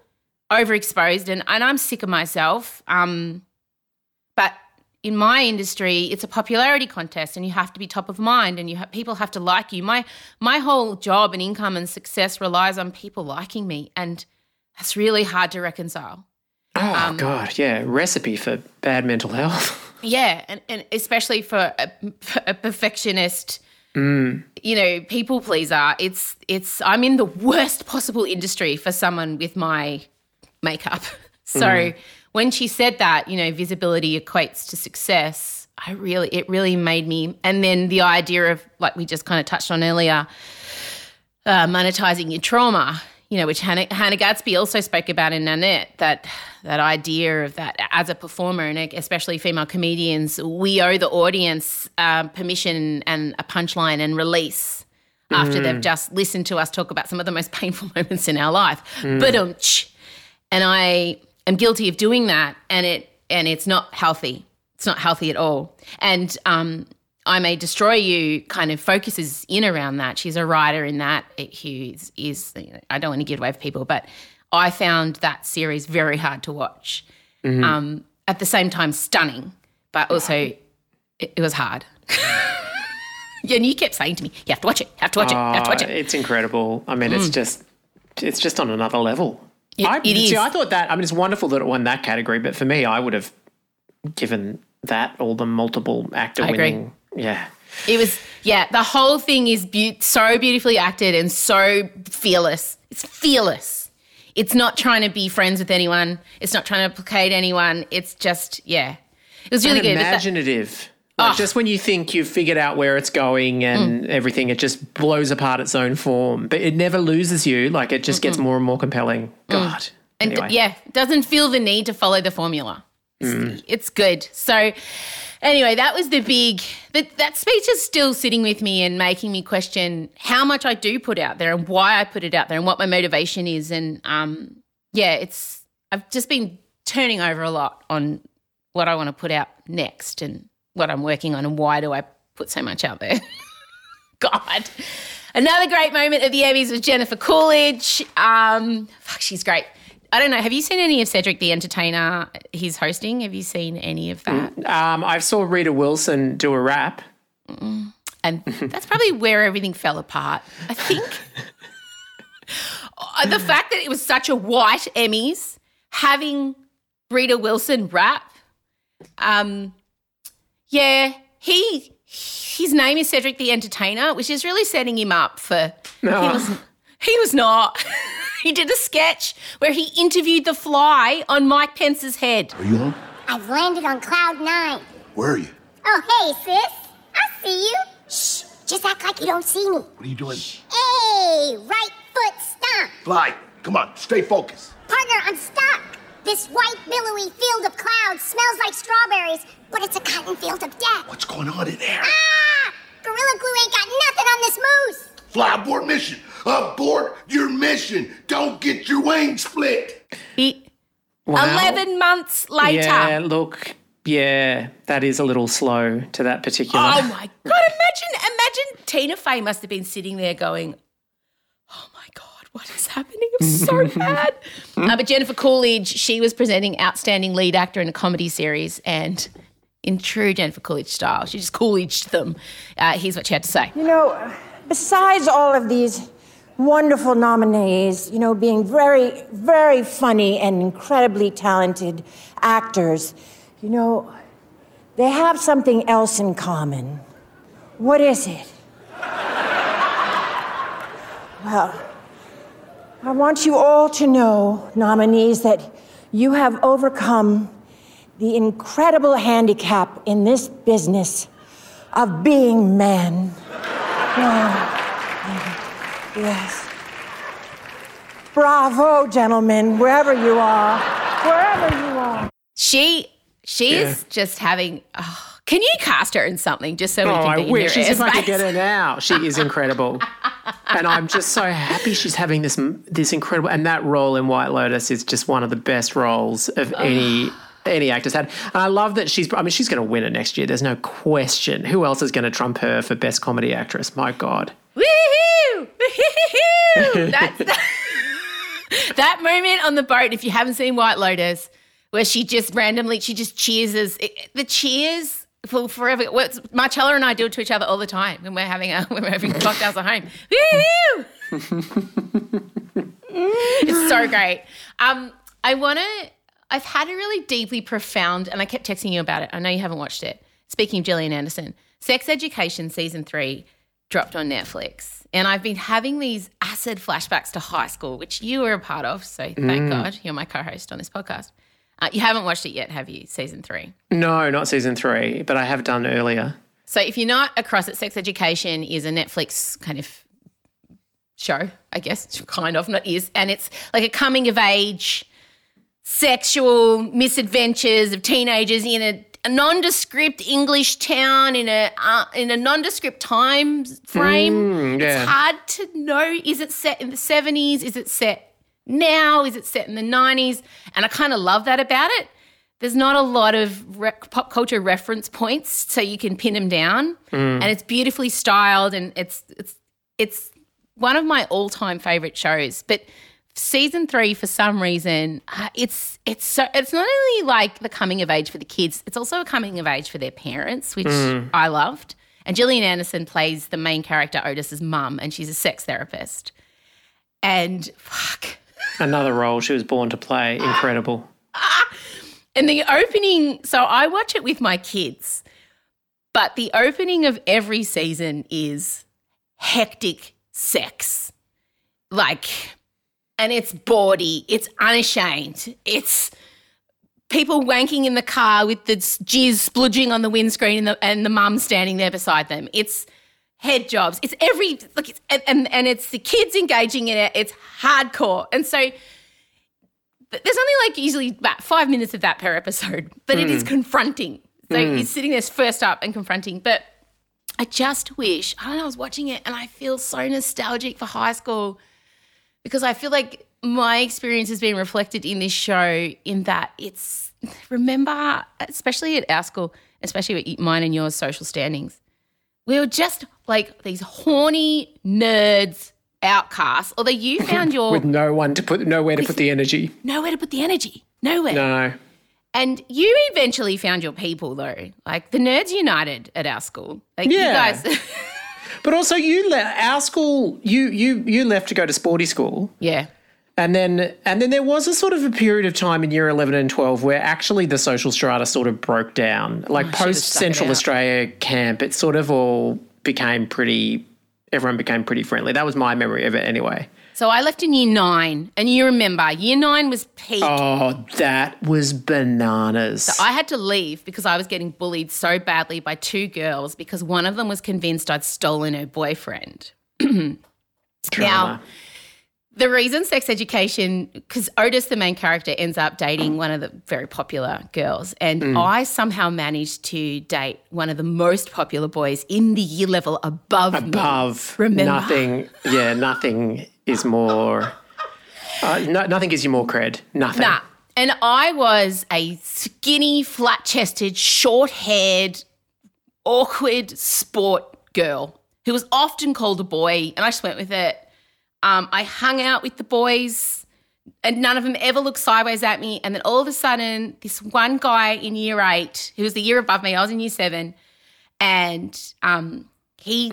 overexposed and, and I'm sick of myself. Um, but in my industry, it's a popularity contest and you have to be top of mind and you ha- people have to like you. My my whole job and income and success relies on people liking me and that's really hard to reconcile. Oh Um, God, yeah, recipe for bad mental health. Yeah, and, and especially for a, a perfectionist, Mm. you know, people pleaser. It's it's I'm in the worst possible industry for someone with my makeup. So Mm. when she said that, you know, visibility equates to success, I really it really made me. And then the idea of like we just kind of touched on earlier, uh, monetizing your trauma. You know, which Hannah, Hannah Gadsby also spoke about in Nanette, that that idea of that as a performer and especially female comedians, we owe the audience uh, permission and a punchline and release after they've just listened to us talk about some of the most painful moments in our life. But and I am guilty of doing that, and it and it's not healthy. It's not healthy at all. And um, I May Destroy You kind of focuses in around that. She's a writer in that who is, is I don't want to give away for people, but I found that series very hard to watch. Um, at the same time, stunning, but also it, it was hard. yeah, and you kept saying to me, "You have to watch it. You have to watch it. You have to watch it." Mm. It's incredible. I mean, it's just it's just on another level. It- I, it see. I thought that. I mean, it's wonderful that it won that category, but for me, I would have given that all the multiple actor I agree. winning. Yeah. It was, yeah, the whole thing is be- so beautifully acted and so fearless. It's fearless. It's not trying to be friends with anyone. It's not trying to placate anyone. It's just, yeah. It was really and good. imaginative. Like Oh. just when you think you've figured out where it's going and Mm. everything, it just blows apart its own form. But it never loses you. Like it just gets more and more compelling. God. and Anyway. yeah, doesn't feel the need to follow the formula. It's, it's good. So, anyway, that was the big. That that speech is still sitting with me and making me question how much I do put out there and why I put it out there and what my motivation is. And um, yeah, it's I've just been turning over a lot on what I want to put out next and what I'm working on and why do I put so much out there. God. Another great moment of the Emmys was Jennifer Coolidge. Um, fuck, she's great. I don't know. Have you seen any of Cedric the Entertainer? He's hosting. Have you seen any of that? Um, I saw Rita Wilson do a rap. And that's probably where everything fell apart. I think the fact that it was such a white Emmys, having Rita Wilson rap. Um, yeah, he his name is Cedric the Entertainer, which is really setting him up for. No. He was he was not. he did a sketch where he interviewed the fly on Mike Pence's head. Are you home? I've landed on cloud nine. Where are you? Oh, hey, sis. I see you. Shh. Just act like you don't see me. What are you doing? Hey, right foot stomp. Fly. Come on, stay focused. Partner, I'm stuck. This white, billowy field of clouds smells like strawberries, but it's a cotton field of death. What's going on in there? Ah! Gorilla Glue ain't got nothing on this moose. Fly aboard mission. Abort your mission. Don't get your wings split. He, Wow. 11 months later. Yeah, look, Yeah, that is a little slow to that particular. Oh my god! Imagine, imagine Tina Fey must have been sitting there going, "Oh my god, what is happening? I'm so bad." Uh, but Jennifer Coolidge, she was presenting outstanding lead actor in a comedy series, and in true Jennifer Coolidge style, she just Coolidged them. Uh, here's what she had to say. You know, besides all of these wonderful nominees, you know, being very, very funny and incredibly talented actors, you know, they have something else in common. What is it? Well, I want you all to know, nominees, that you have overcome the incredible handicap in this business of being men. Yeah. Yes. Bravo, gentlemen, wherever you are. Wherever you are. She she's Yeah. just having. Oh, can you cast her in something just so we Oh, can I be in wish as if I could get her now. She is incredible, and I'm just so happy she's having this this incredible. And that role in White Lotus is just one of the best roles of any any actor's had. And I love that she's. I mean, she's going to win it next year. There's no question. Who else is going to trump her for best comedy actress? My God. Woohoo! Woohoo! That's that moment on the boat. If you haven't seen White Lotus, where she just randomly she just cheers us. it- the cheers for forever. Marcella and I do it to each other all the time when we're having a, when we're having cocktails at home. It's so great. Um, I want to. I've had a really deeply profound, and I kept texting you about it. I know you haven't watched it. Speaking of Gillian Anderson, Sex Education season three dropped on Netflix, and I've been having these acid flashbacks to high school, which you were a part of. So thank Mm. God you're my co-host on this podcast. Uh, you haven't watched it yet, have you? Season three. No, not season three, but I have done earlier. So if you're not across it, Sex Education is a Netflix kind of show, I guess, kind of, not is. And it's like a coming of age, sexual misadventures of teenagers in a, a nondescript English town in a uh, in a nondescript time frame. Mm, yeah. It's hard to know. Is it set in the 70s? Is it set now? Is it set in the 90s? And I kind of love that about it. There's not a lot of re- pop culture reference points, so you can pin them down, Mm. and it's beautifully styled, and it's it's it's one of my all time favorite shows. But season three, for some reason, uh, it's it's so it's not only like the coming of age for the kids, it's also a coming of age for their parents, which Mm. I loved. And Gillian Anderson plays the main character Otis's mum, and she's a sex therapist. And fuck, Another role she was born to play. Incredible. And the opening, so I watch it with my kids, but the opening of every season is hectic sex. Like, and it's bawdy, it's unashamed, it's people wanking in the car with the jizz spludging on the windscreen and the, and the mum standing there beside them. It's head jobs. It's every, look. it's, and, and, it's the kids engaging in it. It's hardcore. And so, there's only like usually about five minutes of that per episode, but it is Mm. confronting. So Mm. he's sitting there first up and confronting. But I just wish, I don't know, I was watching it and I feel so nostalgic for high school because I feel like my experience has been reflected in this show in that it's, remember, especially at our school, especially at mine and yours social standings, we were just like these horny nerds, outcasts, although you found your With no one to put, nowhere to put the energy. nowhere to put the energy. Nowhere. No. And you eventually found your people though. Like the Nerds United at our school. Like Yeah. you guys But also, you left our school. You you you left to go to sporty school. Yeah. And then and then there was a sort of a period of time in year eleven and twelve where actually the social strata sort of broke down. Oh, like Oh, post Central. Australia camp, it sort of all became pretty. Everyone became pretty friendly. That was my memory of it, anyway. So I left in year nine. And you remember, year nine was peak. Oh, that was bananas. So I had to leave because I was getting bullied so badly by two girls because one of them was convinced I'd stolen her boyfriend. now. The reason sex education, because Otis, the main character, ends up dating one of the very popular girls. And Mm. I somehow managed to date one of the most popular boys in the year level above, me. above Remember? nothing. Yeah, nothing is more. Uh, no, nothing gives you more cred. Nothing. Nah. And I was a skinny, flat chested, short haired, awkward sport girl who was often called a boy, and I just went with it. Um, I hung out with the boys, and none of them ever looked sideways at me. And then all of a sudden, this one guy in year eight, who was the year above me, I was in year seven, and um, he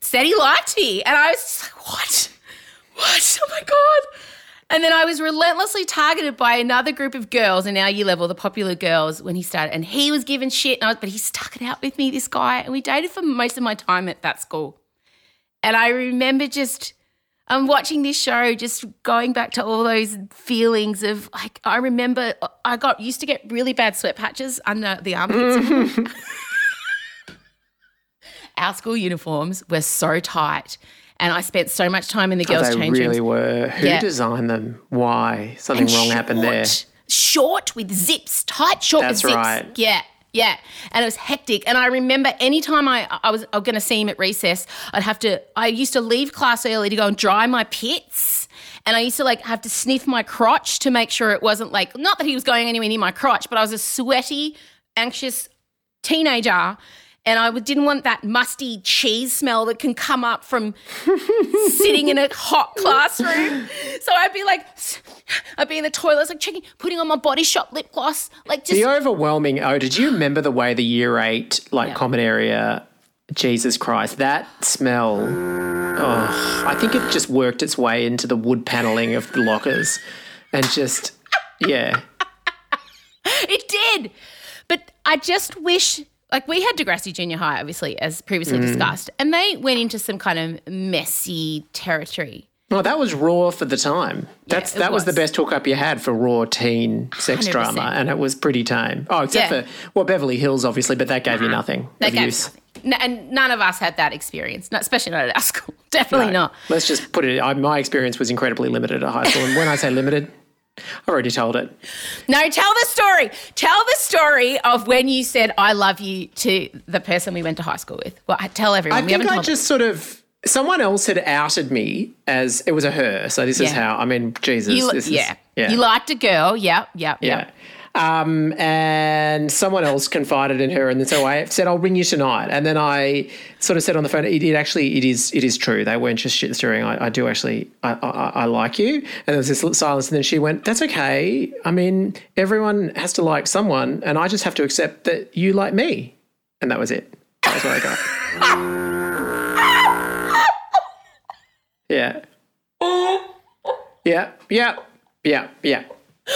said he liked me. And I was like, what? What? Oh my God. And then I was relentlessly targeted by another group of girls in our year level, the popular girls, when he started. And he was given shit, was, but he stuck it out with me, this guy. And we dated for most of my time at that school. And I remember just, I'm watching this show, just going back to all those feelings of like, I remember I got used to get really bad sweat patches under the armpits. Our school uniforms were so tight. And I spent so much time in the Oh, girls' they change really rooms. were. Who Yeah. designed them? Why? Something And wrong happened there. short- Short with zips, tight short That's with zips. right. Yeah. Yeah, and it was hectic. And I remember anytime I, I was, I was going to see him at recess, I'd have to. I used to leave class early to go and dry my pits, and I used to like have to sniff my crotch to make sure it wasn't like not that he was going anywhere near my crotch, but I was a sweaty, anxious teenager, and I didn't want that musty cheese smell that can come up from sitting in a hot classroom. So I'd be like, I'd be in the toilets, like checking, putting on my body shop lip gloss, like just the overwhelming oh, did you remember the way the year eight, like common area, Jesus Christ, that smell, oh, I think it just worked its way into the wood paneling of the lockers and just, yeah. it did. But I just wish, like, we had Degrassi Junior High, obviously, as previously Mm. discussed, and they went into some kind of messy territory. Well, that was raw for the time. That's it that was. the was. best hookup you had for raw teen sex 100%. drama, and it was pretty tame. Oh, except Yeah. for well, Beverly Hills, obviously, but that gave you nothing That gave use. N- and none of us had that experience, not, especially not at our school. Definitely No. not. Let's just put it. I, my experience was incredibly limited at high school, and when I say limited, I've already told it. No, tell the story. Tell the story of when you said "I love you" to the person we went to high school with. Well, tell everyone. I we think haven't I just sort of someone else had outed me as it was a her. So this is how. I mean, Jesus. you, this is- yeah. yeah. You liked a girl. Yeah, yeah, Yeah. Um, and someone else confided in her, and so I said, "I'll ring you tonight." And then I sort of said on the phone, "It, it actually, it is, it is true. They weren't just shit stirring. I, I do actually, I, I, I like you." And there was this silence, and then she went, "That's okay. I mean, everyone has to like someone, and I just have to accept that you like me." And that was it. That was what I got. yeah. Yeah. Yeah. Yeah. Yeah.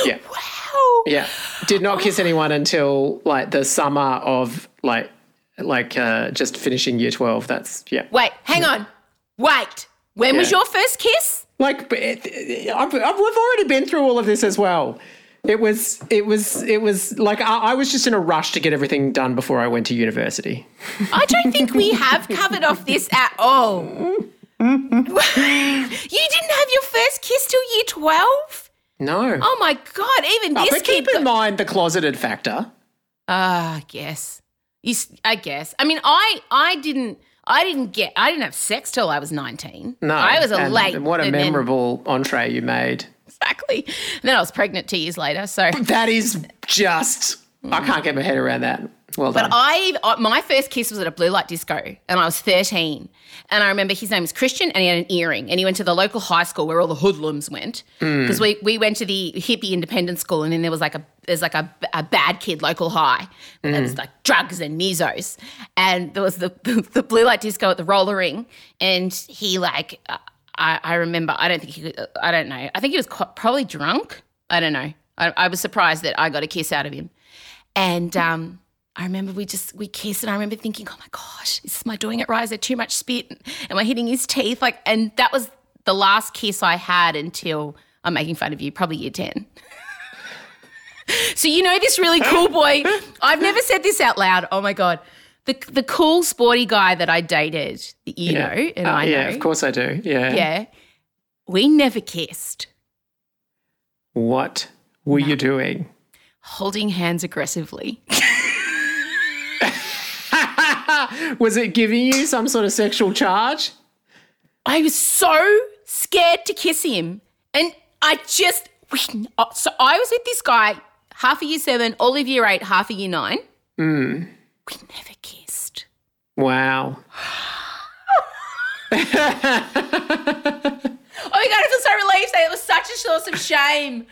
Yeah. Wow. Yeah. Did not kiss anyone until like the summer of like like uh just finishing year 12. That's yeah. Wait, hang on. Wait. When was your first kiss? Like but it, it- I've, I've we've already been through all of this as well. It was it was it was like I, I was just in a rush to get everything done before I went to university. I don't think we have covered off this at all. you didn't have your first kiss till year 12? No. Oh my God, even Oh, this but keep in mind the closeted factor. Ah, I guess. You, I guess. I mean, I, I didn't, I didn't get, I didn't have sex till I was 19. No. I was a and late. What a and then- memorable entree you made. exactly. And then I was pregnant two years later. So, That is just I can't get my head around that. Well but. I, uh, my first kiss was at a blue light disco and I was 13. And I remember his name was Christian and he had an earring and he went to the local high school where all the hoodlums went. Mm. Because we, we went to the hippie independent school and then there was like a, there's like a, a bad kid local high. And there was Mm. like drugs and mesos. And there was the, the, the blue light disco at the roller ring. And he like, uh, I, I remember, I don't think he, could- I don't know. I think he was probably drunk. I don't know. I, I was surprised that I got a kiss out of him. And um, I remember we just we kissed, and I remember thinking, "Oh my gosh, is my doing it right? Is there too much spit? Am I hitting his teeth?" Like, and that was the last kiss I had until I'm making fun of you, probably year ten. so you know this really cool boy. I've never said this out loud. Oh my god, the the cool sporty guy that I dated, that you Yeah. know, and Uh, I know, yeah, of course I do. Yeah. yeah, we never kissed. What were you doing? Holding hands aggressively. Was it giving you some sort of sexual charge? I was so scared to kiss him. And I just oh, so I was with this guy half a year seven, all of year eight, half a year nine. Mm. We never kissed. Wow. Oh my god, I feel so relieved. It was such a source of shame.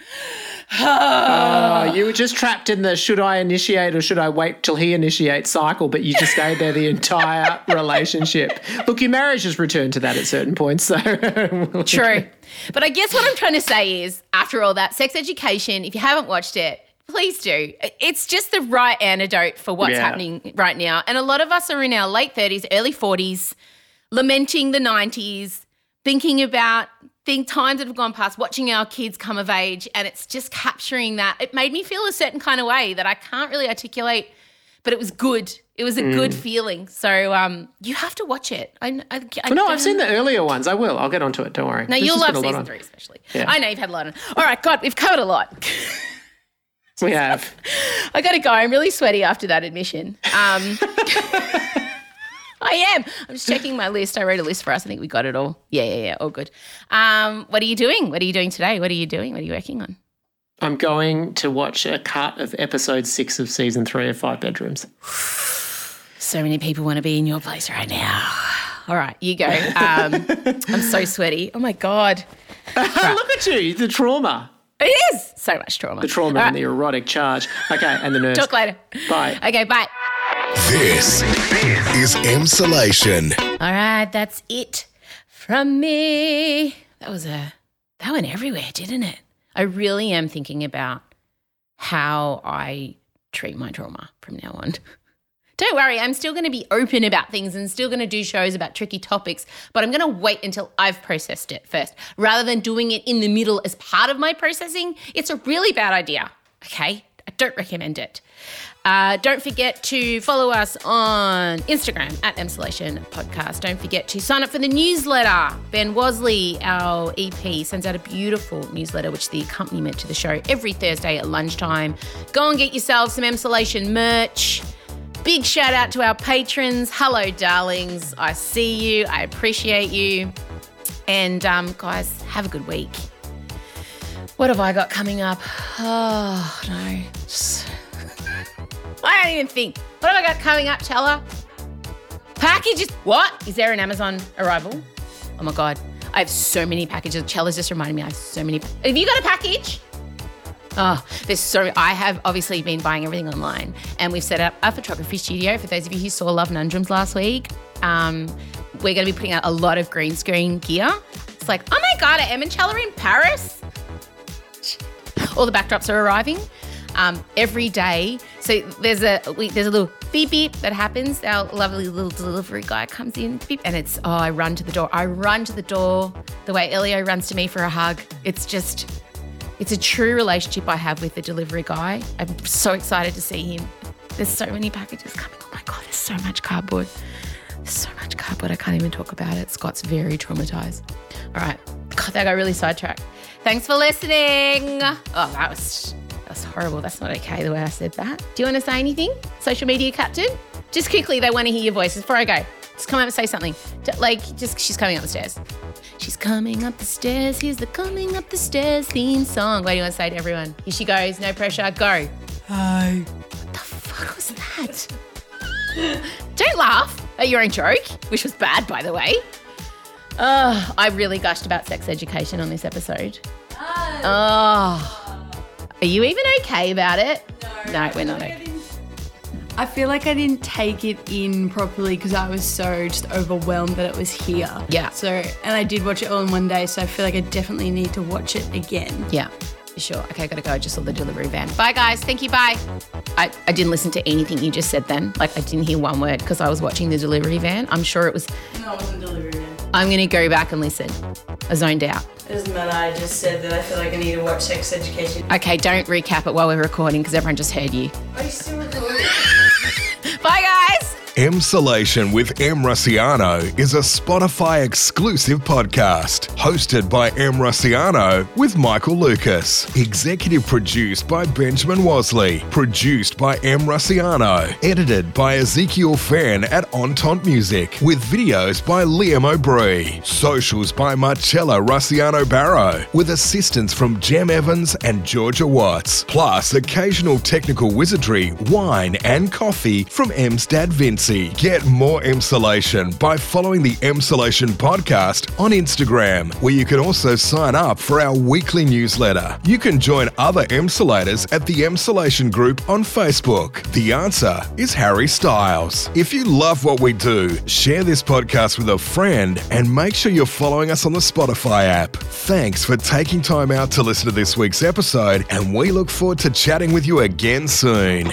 Oh, you were just trapped in the should I initiate or should I wait till he initiates cycle, but you just stayed there the entire relationship. Look, your marriage has returned to that at certain points, so True. But I guess what I'm trying to say is, after all that, sex education, if you haven't watched it, please do. It's just the right antidote for what's Yeah. happening right now. And a lot of us are in our late 30s, early 40s, lamenting the 90s, thinking about think times that have gone past, watching our kids come of age, and it's just capturing that. It made me feel a certain kind of way that I can't really articulate, but it was good. It was a good Mm. feeling. So um, you have to watch it. I, I, I no, I've seen the earlier ones. I will. I'll get onto it. Don't worry. No, There's you'll love season on. three, especially. Yeah. I know you've had a lot on. All right, God, we've covered a lot. We have. I got to go. I'm really sweaty after that admission. Um, I am. I'm just checking my list. I wrote a list for us. I think we got it all. Yeah, yeah, yeah. All good. Um, what are you doing? What are you doing today? What are you doing? What are you working on? I'm going to watch a cut of episode six of season three of Five Bedrooms. So many people want to be in your place right now. All right, you go. Um, I'm so sweaty. Oh my God. Look at you, the trauma. It is so much trauma. The trauma All and the erotic charge. Okay, and the nerves. Talk later. Bye. Okay, bye. This is Emsolation. All right, that's it from me. That was a that went everywhere, didn't it? I really am thinking about how I treat my trauma from now on. Don't worry, I'm still going to be open about things and still going to do shows about tricky topics, but I'm going to wait until I've processed it first. Rather than doing it in the middle as part of my processing, it's a really bad idea. Okay? I don't recommend it. Uh, don't forget to follow us on Instagram at Emsolation Podcast. Don't forget to sign up for the newsletter. Ben Wasley, our EP, sends out a beautiful newsletter, which is the accompaniment to the show every Thursday at lunchtime. Go and get yourself some Emsolation merch. Big shout out to our patrons. Hello, darlings. I see you. I appreciate you. And um, guys, have a good week. What have I got coming up? Oh, no. Just- I don't even think. What have I got coming up, Chella? Packages. What? Is there an Amazon arrival? Oh my God. I have so many packages. Chella's just reminded me I have so many. Have you got a package? Oh, there's so I have obviously been buying everything online, and we've set up a photography studio. For those of you who saw Love Nundrums last week, um, we're going to be putting out a lot of green screen gear. It's like, oh my god, are Em and Chella in Paris? All the backdrops are arriving um, every day. So there's a we, there's a little beep beep that happens. Our lovely little delivery guy comes in, beep, and it's oh, I run to the door. I run to the door the way Elio runs to me for a hug. It's just it's a true relationship I have with the delivery guy. I'm so excited to see him. There's so many packages coming. Oh my God, there's so much cardboard. So much cardboard. I can't even talk about it. Scott's very traumatized. All right. God, that got really sidetracked. Thanks for listening. Oh, that was that was horrible. That's not okay the way I said that. Do you want to say anything? Social media captain? Just quickly, they want to hear your voice before I go. Just come up and say something. Like, just she's coming up the stairs. She's coming up the stairs. Here's the coming up the stairs theme song. What do you want to say to everyone? Here she goes. No pressure. Go. Hi. What the fuck was that? Don't laugh at your own joke, which was bad, by the way. Oh, I really gushed about sex education on this episode. Oh. Are you even okay about it? No, we're not okay. I feel like I didn't take it in properly because I was so just overwhelmed that it was here. Yeah. So, and I did watch it all in one day, so I feel like I definitely need to watch it again. Yeah, for sure. Okay, I gotta go. I just saw the delivery van. Bye, guys. Thank you. Bye. I, I didn't listen to anything you just said then. Like, I didn't hear one word because I was watching the delivery van. I'm sure it was. No, it wasn't delivery man. I'm gonna go back and listen. I zoned out. It doesn't matter. I just said that I feel like I need to watch Sex Education. Okay, don't recap it while we're recording because everyone just heard you. Are you still recording? Bye, guys. Emsolation with Em Rusciano is a Spotify exclusive podcast hosted by Em Rusciano with Michael Lucas. Executive produced by Benjamin Wasley. Produced by Em Rusciano. Edited by Ezekiel Fan at Entente Music. With videos by Liam O'Brien. Socials by Marcella Rusciano Barrow. With assistance from Jem Evans and Georgia Watts. Plus occasional technical wizardry, wine and coffee from Em's dad Vince. Get more Emsolation by following the Emsolation podcast on Instagram, where you can also sign up for our weekly newsletter. You can join other Emsolators at the Emsolation group on Facebook. The answer is Harry Styles. If you love what we do, share this podcast with a friend and make sure you're following us on the Spotify app. Thanks for taking time out to listen to this week's episode, and we look forward to chatting with you again soon.